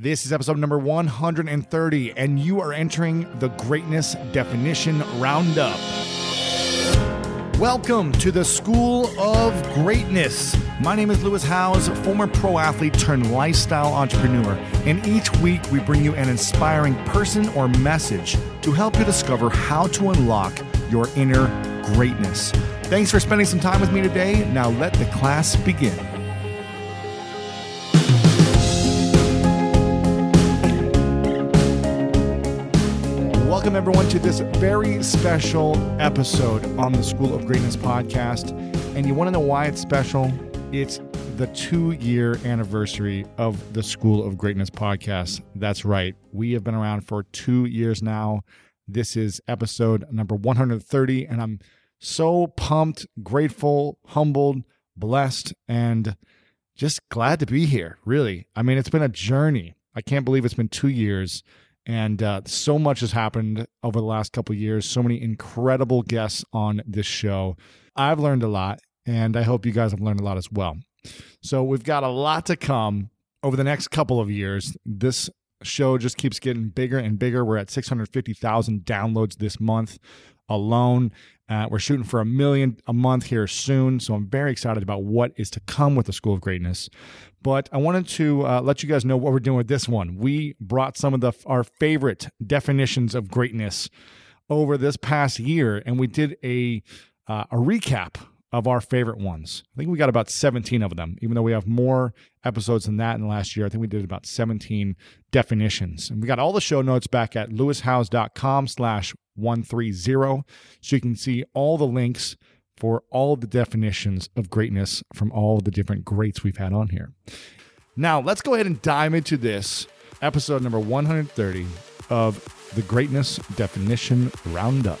This is episode number 130, and you are entering the Greatness Definition Roundup. Welcome to the School of Greatness. My name is Lewis Howes, former pro athlete turned lifestyle entrepreneur, and each week we bring you an inspiring person or message to help you discover how to unlock your inner greatness. Thanks for spending some time with me today. Now let the class begin. Welcome, everyone, to this very special episode on the School of Greatness podcast. And you want to know why it's special? It's the two year anniversary of the School of Greatness podcast. That's right. We have been around for two years now. This is episode number 130, and I'm so pumped, grateful, humbled, blessed, and just glad to be here. Really. I mean, it's been a journey. I can't believe it's been two years and uh, so much has happened over the last couple years. So many incredible guests on this show. I've learned a lot and i hope you guys have learned a lot as well. So we've got a lot to come over the next couple of years. This show just keeps getting bigger and bigger. We're at 650000 downloads this month alone uh, we're shooting for a million a month here soon so i'm very excited about what is to come with the school of greatness but I wanted to uh, let you guys know what we're doing with this one. We brought some of the our favorite definitions of greatness over this past year, and we did a uh, a recap of our favorite ones. I think we got about 17 of them, even though we have more episodes than that in the last year. I think we did about 17 definitions. And we got all the show notes back at lewishowes.com slash 130. So you can see all the links for all the definitions of greatness from all the different greats we've had on here. Now, let's go ahead and dive into this episode number 130 of the Greatness Definition Roundup.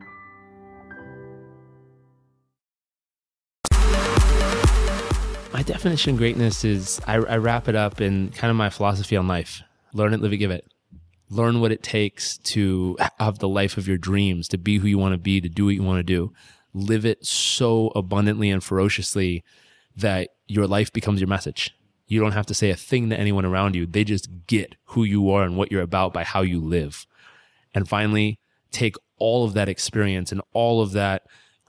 My definition of greatness is I, I wrap it up in kind of my philosophy on life learn it, live it, give it learn what it takes to have the life of your dreams, to be who you want to be, to do what you want to do. Live it so abundantly and ferociously that your life becomes your message. You don't have to say a thing to anyone around you. They just get who you are and what you're about by how you live. And finally, take all of that experience and all of that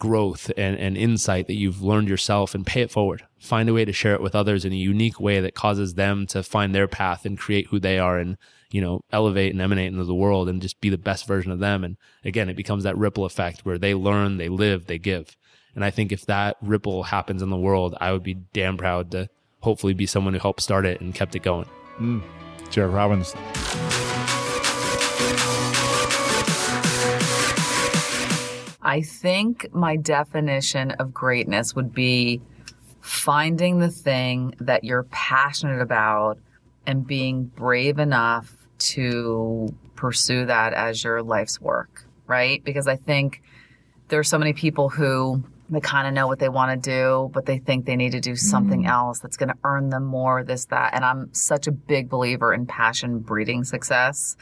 growth and, and insight that you've learned yourself and pay it forward. Find a way to share it with others in a unique way that causes them to find their path and create who they are and you know, elevate and emanate into the world and just be the best version of them. And again, it becomes that ripple effect where they learn, they live, they give. And I think if that ripple happens in the world, I would be damn proud to hopefully be someone who helped start it and kept it going. Mm. Jared Robbins. I think my definition of greatness would be finding the thing that you're passionate about and being brave enough to pursue that as your life's work, right? Because I think there's so many people who they kind of know what they want to do, but they think they need to do something mm. else that's going to earn them more, this, that. And I'm such a big believer in passion breeding success.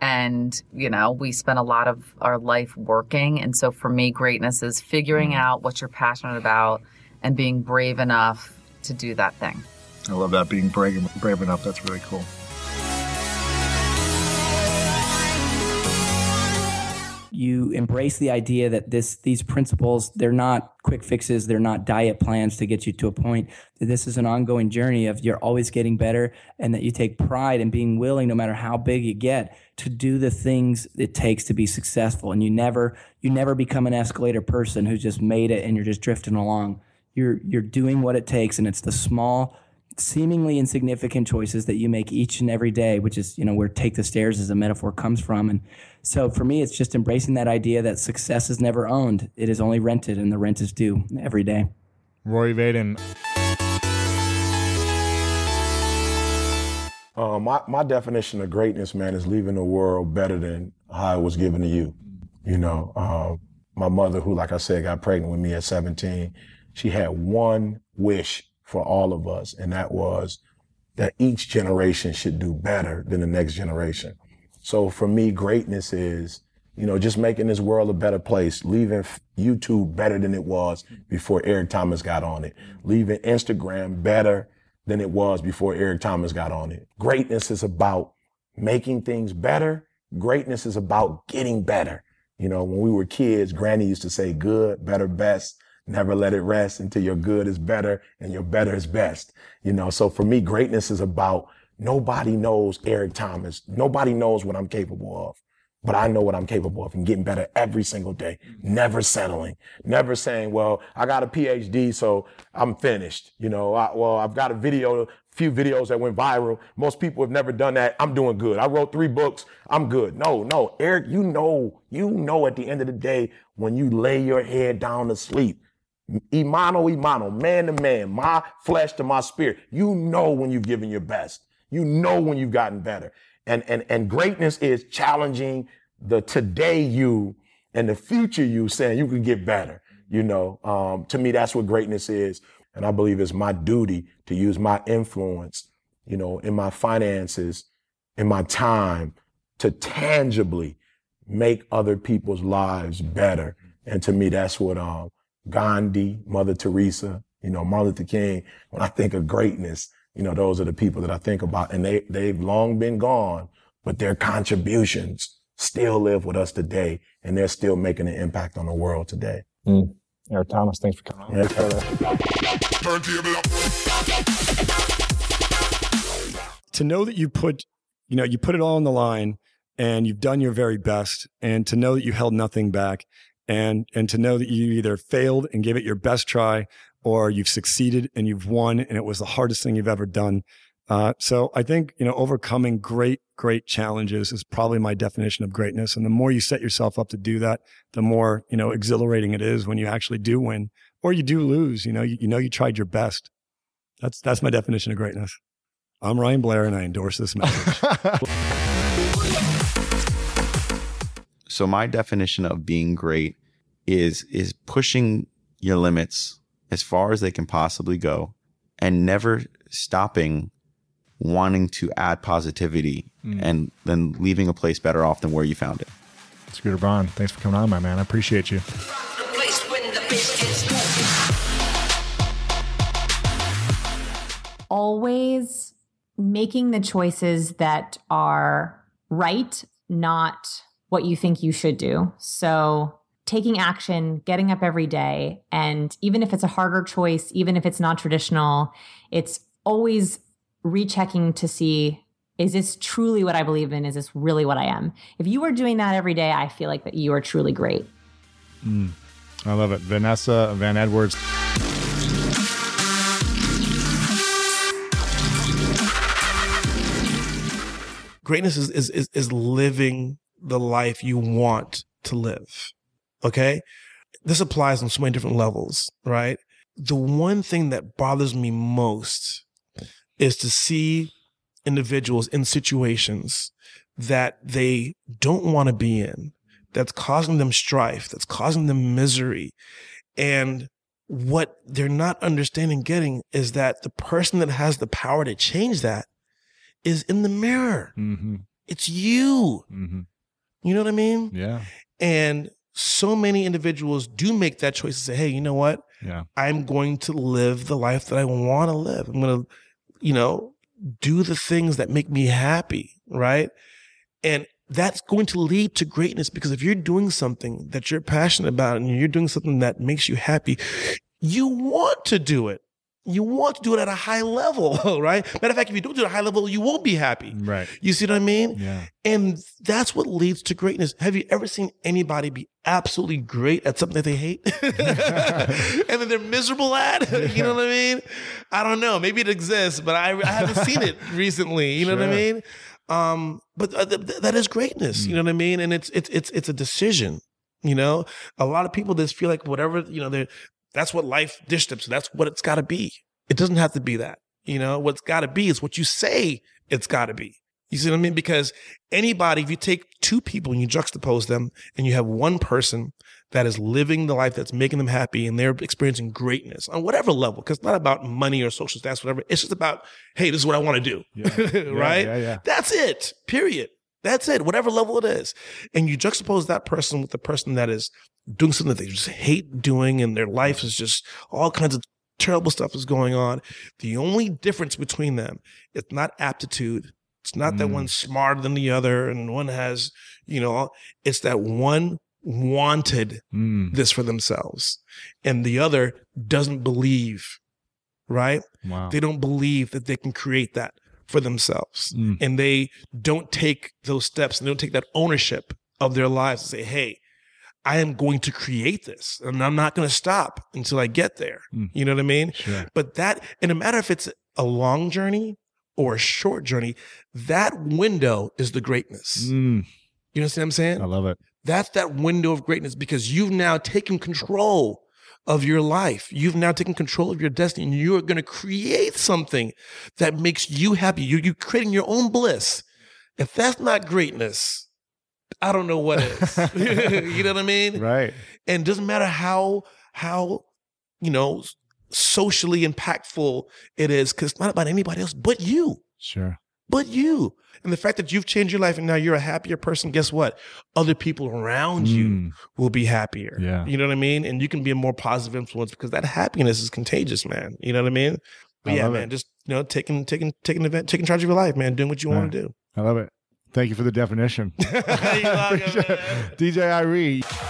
And, you know, we spend a lot of our life working. And so for me, greatness is figuring mm. out what you're passionate about and being brave enough to do that thing. I love that being brave, brave enough. That's really cool. You embrace the idea that this these principles they're not quick fixes they're not diet plans to get you to a point that this is an ongoing journey of you're always getting better and that you take pride in being willing no matter how big you get to do the things it takes to be successful. And you never you never become an escalator person who's just made it and you're just drifting along. You're you're doing what it takes and it's the small seemingly insignificant choices that you make each and every day, which is, you know, where take the stairs as a metaphor comes from. And so for me, it's just embracing that idea that success is never owned. It is only rented and the rent is due every day. Rory Vaden. Uh, my my definition of greatness, man, is leaving the world better than how it was given to you. You know, uh, my mother, who, like I said, got pregnant with me at 17, she had one wish for all of us, and that was that each generation should do better than the next generation. So for me, greatness is, you know, just making this world a better place, leaving YouTube better than it was before Eric Thomas got on it, leaving Instagram better than it was before Eric Thomas got on it. Greatness is about making things better. Greatness is about getting better. You know, when we were kids, Granny used to say good, better, best. Never let it rest until your good is better and your better is best. You know, so for me, greatness is about nobody knows Eric Thomas. Nobody knows what I'm capable of but I know what I'm capable of and getting better every single day. Mm-hmm. Never settling, never saying, well, I got a PhD, so I'm finished. You know, I, well, I've got a video, a few videos that went viral. Most people have never done that. I'm doing good. I wrote three books. I'm good. No, no, Eric, you know, you know at the end of the day, when you lay your head down to sleep, imano, imano, man to man, my flesh to my spirit, you know when you've given your best. You know when you've gotten better. And, and, and greatness is challenging the today you and the future you saying you can get better. You know, um, to me, that's what greatness is. And I believe it's my duty to use my influence, you know, in my finances, in my time to tangibly make other people's lives better. And to me, that's what, um, Gandhi, Mother Teresa, you know, Martin Luther King, when I think of greatness, you know, those are the people that I think about and they, they've long been gone, but their contributions still live with us today and they're still making an impact on the world today. Mm. Eric Thomas, thanks for coming on. Yeah, to know that you put, you know, you put it all on the line and you've done your very best and to know that you held nothing back and, and to know that you either failed and gave it your best try or you've succeeded and you've won and it was the hardest thing you've ever done. Uh, so I think, you know, overcoming great, great challenges is probably my definition of greatness. And the more you set yourself up to do that, the more, you know, exhilarating it is when you actually do win or you do lose, you know, you, you know, you tried your best. That's, that's my definition of greatness. I'm Ryan Blair and I endorse this message. so my definition of being great is, is pushing your limits as far as they can possibly go and never stopping wanting to add positivity mm. and then leaving a place better off than where you found it. Scooter Braun, thanks for coming on, my man. I appreciate you. Always making the choices that are right, not what you think you should do. So taking action, getting up every day. And even if it's a harder choice, even if it's not traditional, it's always rechecking to see is this truly what I believe in? Is this really what I am? If you are doing that every day, I feel like that you are truly great. Mm, I love it. Vanessa Van Edwards. Greatness is, is, is, is living the life you want to live. Okay. This applies on so many different levels, right? The one thing that bothers me most is to see individuals in situations that they don't want to be in, that's causing them strife, that's causing them misery. And what they're not understanding getting is that the person that has the power to change that is in the mirror. Mm-hmm. It's you. Mm-hmm. You know what I mean? Yeah. And so many individuals do make that choice and say, hey, you know what? Yeah. I'm going to live the life that I want to live. I'm going to, you know, do the things that make me happy. Right. And that's going to lead to greatness because if you're doing something that you're passionate about and you're doing something that makes you happy, you want to do it you want to do it at a high level, right? Matter of fact, if you don't do it at a high level, you won't be happy. Right. You see what I mean? Yeah. And that's what leads to greatness. Have you ever seen anybody be absolutely great at something that they hate? and then they're miserable at? you know what I mean? I don't know. Maybe it exists, but I, I haven't seen it recently. You know sure. what I mean? Um, but uh, th- that is greatness. Mm. You know what I mean? And it's, it's, it's, it's a decision. You know, a lot of people just feel like whatever, you know, they're, that's what life dish tips. That's what it's got to be. It doesn't have to be that. You know, what's got to be is what you say It's got to be. You see what I mean? Because anybody, if you take two people and you juxtapose them and you have one person that is living the life that's making them happy and they're experiencing greatness on whatever level, because it's not about money or social status, whatever. It's just about, hey, this is what I want to do. right? Yeah, yeah. That's it. Period. That's it. Whatever level it is. And you juxtapose that person with the person that is doing something that they just hate doing and their life is just all kinds of terrible stuff is going on. The only difference between them, it's not aptitude. It's not that Mm. one's smarter than the other and one has, you know, it's that one wanted Mm. this for themselves and the other doesn't believe, right? Wow. They don't believe that they can create that for themselves. Mm. And they don't take those steps and they don't take that ownership of their lives and say, hey, I am going to create this and I'm not going to stop until I get there. Mm. You know what I mean? Sure. But that, and no matter if it's a long journey or a short journey, that window is the greatness. Mm. You understand what I'm saying? I love it. That's that window of greatness because you've now taken control of your life. You've now taken control of your destiny and you are going to create something that makes you happy. You're, you're creating your own bliss. If that's not greatness, I don't know what is. you know what I mean? Right. And it doesn't matter how, how, you know, socially impactful it is because it's not about anybody else but you Sure. But you. And the fact that you've changed your life and now you're a happier person, guess what? Other people around you Mm. will be happier. Yeah. You know what I mean? And you can be a more positive influence because that happiness is contagious, man. You know what I mean? But I yeah, man, it. just you know, taking taking taking event, taking charge of your life, man, doing what you want to do. I love it. Thank you for the definition. It. DJ Irie.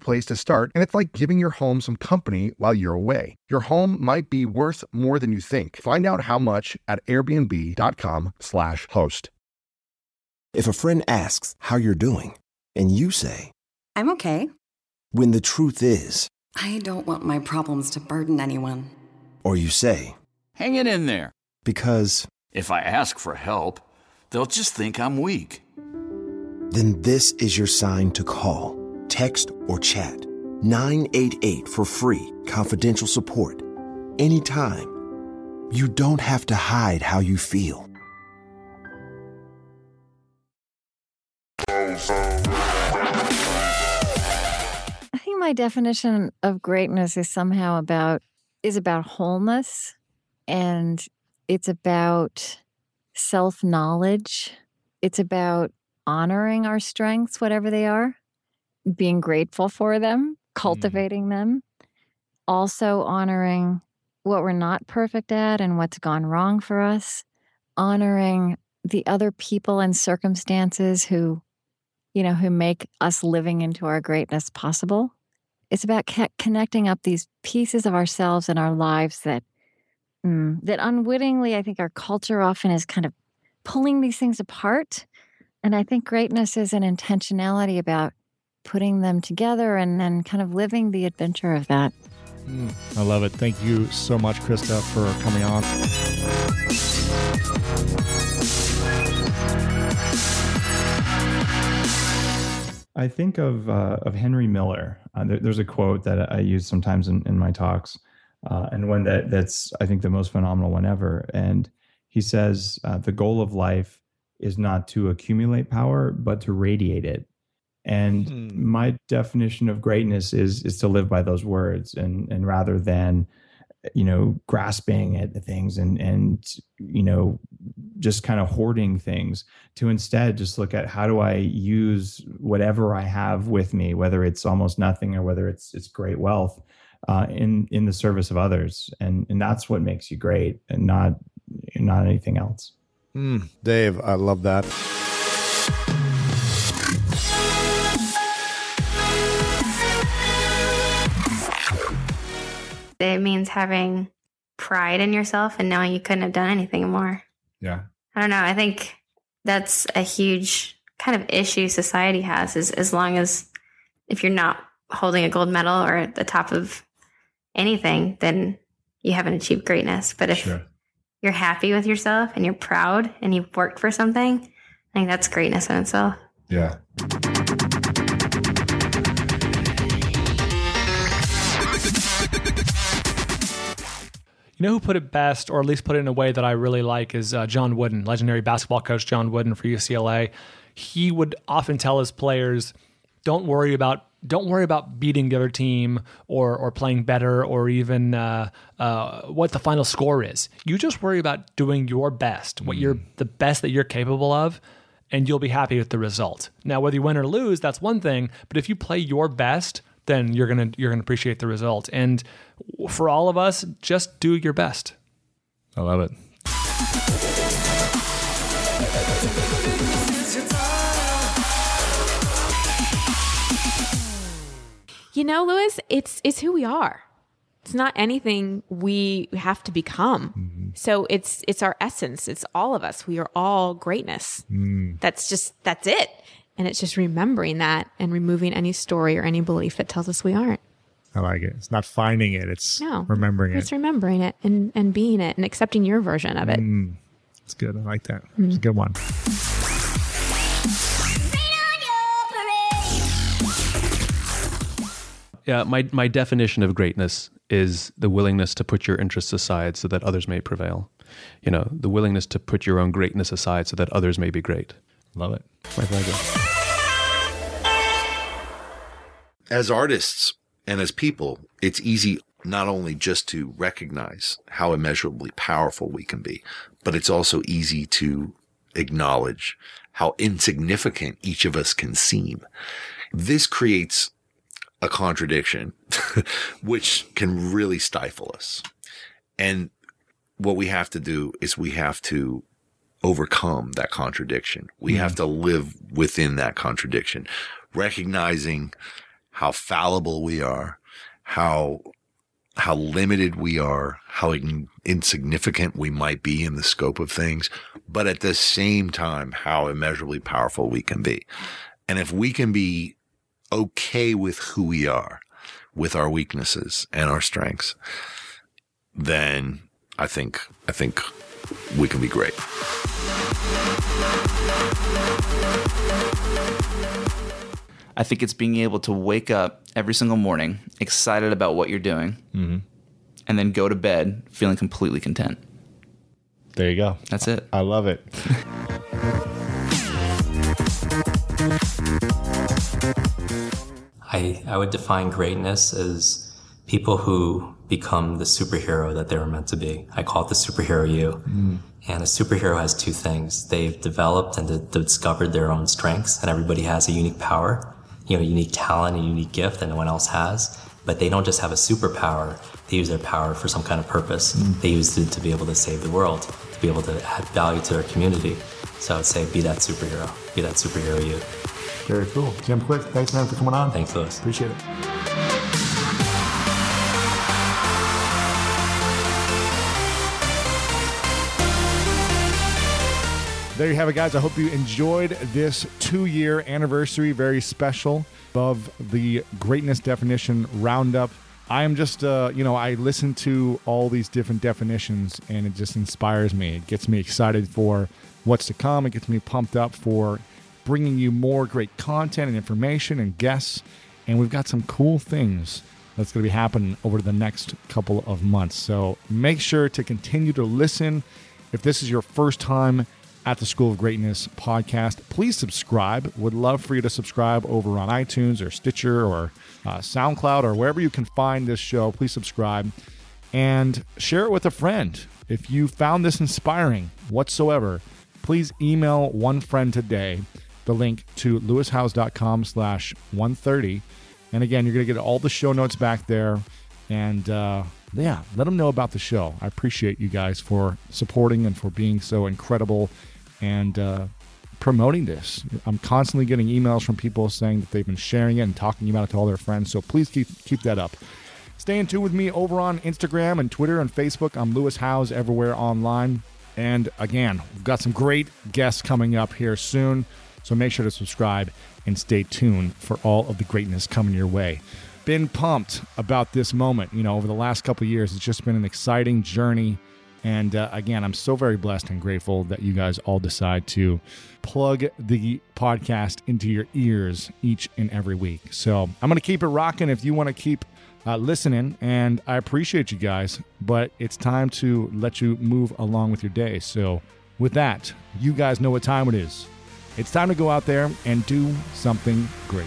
place to start, and it's like giving your home some company while you're away. Your home might be worth more than you think. Find out how much at airbnb.com/slash host. If a friend asks how you're doing, and you say, I'm okay. when the truth is, I don't want my problems to burden anyone. or you say, Hang it in there. because, If I ask for help, they'll just think I'm weak. then this is your sign to call, text, or chat 988 for free, confidential support. Anytime. You don't have to hide how you feel. I think my definition of greatness is somehow about is about wholeness and it's about self-knowledge. It's about honoring our strengths whatever they are, being grateful for them, cultivating them, also honoring what we're not perfect at and what's gone wrong for us, honoring the other people and circumstances who you know, who make us living into our greatness possible. It's about ca- connecting up these pieces of ourselves and our lives that mm, that unwittingly, I think our culture often is kind of pulling these things apart. And I think greatness is an intentionality about putting them together and then kind of living the adventure of that. I love it. Thank you so much, Krista, for coming on. I think of uh, of Henry Miller. Uh, there, there's a quote that I use sometimes in, in my talks, uh, and one that that's I think the most phenomenal one ever. And he says uh, the goal of life is not to accumulate power, but to radiate it. And my definition of greatness is is to live by those words, and and rather than you know grasping at the things and and you know just kind of hoarding things to instead just look at how do i use whatever i have with me whether it's almost nothing or whether it's it's great wealth uh, in in the service of others. And and that's what makes you great and not not anything else. Mm, Dave, I love that. It means having pride in yourself and knowing you couldn't have done anything more. Yeah. I don't know. I think that's a huge kind of issue society has is as long as if you're not holding a gold medal or at the top of anything, then you haven't achieved greatness. But if Sure. you're happy with yourself and you're proud and you've worked for something, I think that's greatness in itself. Yeah. You know who put it best, or at least put it in a way that I really like, is uh, John Wooden, legendary basketball coach John Wooden for UCLA. He would often tell his players, "Don't worry about don't worry about beating the other team or or playing better or even uh, uh, what the final score is. You just worry about doing your best, what you're the best that you're capable of." And you'll be happy with the result. Now, whether you win or lose, that's one thing. But if you play your best, then you're gonna you're gonna appreciate the result. And for all of us, just do your best. I love it. You know, Lewis, it's it's who we are. It's not anything we have to become. Mm-hmm. So it's it's our essence. It's all of us. We are all greatness. Mm. That's just that's it. And it's just remembering that and removing any story or any belief that tells us we aren't. I like it. It's not finding it, it's No. remembering It's it. It's remembering it and, and being it and accepting your version of it. Mm, it's good. I like that. It's a good one. Yeah, my, my definition of greatness is the willingness to put your interests aside so that others may prevail. You know, the willingness to put your own greatness aside so that others may be great. Love it. My pleasure. As artists and as people, it's easy not only just to recognize how immeasurably powerful we can be, but it's also easy to acknowledge how insignificant each of us can seem. This creates a contradiction, which can really stifle us. And what we have to do is we have to overcome that contradiction. We mm-hmm. have to live within that contradiction, recognizing how fallible we are, how how limited we are, how in, insignificant we might be in the scope of things, but at the same time, how immeasurably powerful we can be. And if we can be okay with who we are, with our weaknesses and our strengths, then I think I think we can be great. I think it's being able to wake up every single morning excited about what you're doing Mhm. and then go to bed feeling completely content. There you go. That's it. I love it. I, I would define greatness as people who become the superhero that they were meant to be. I call it the superhero you. And a superhero has two things. They've developed and d- discovered their own strengths, and everybody has a unique power, you know, unique talent, and unique gift that no one else has. But they don't just have a superpower, they use their power for some kind of purpose. Mm. They use it to be able to save the world, to be able to add value to their community. So I would say be that superhero, be that superhero you. Very cool. Jim Kwik, thanks man for coming on. Thanks, Lewis. Appreciate it. There you have it, guys. I hope you enjoyed this two year anniversary, very special of the greatness definition roundup. I am just, uh, you know, I listen to all these different definitions and it just inspires me. It gets me excited for what's to come. It gets me pumped up for bringing you more great content and information and guests. And we've got some cool things that's going to be happening over the next couple of months. So make sure to continue to listen. If this is your first time at the School of Greatness podcast, please subscribe. Would love for you to subscribe over on iTunes or Stitcher or uh, SoundCloud or wherever you can find this show. Please subscribe and share it with a friend. If you found this inspiring whatsoever, please email one friend today the link to lewishowes.com slash 130 and again you're going to get all the show notes back there and uh, yeah let them know about the show i appreciate you guys for supporting and for being so incredible and uh, promoting this i'm constantly getting emails from people saying that they've been sharing it and talking about it to all their friends so please keep keep that up Stay in tune with me over on Instagram and Twitter and Facebook. I'm Lewis Howes everywhere online. And again, we've got some great guests coming up here soon. So make sure to subscribe and stay tuned for all of the greatness coming your way. Been pumped about this moment. You know, over the last couple years, it's just been an exciting journey. And uh, again, I'm so very blessed and grateful that you guys all decide to plug the podcast into your ears each and every week. So I'm going to keep it rocking if you want to keep uh, listening. And I appreciate you guys, but it's time to let you move along with your day. So with that, you guys know what time it is. It's time to go out there and do something great.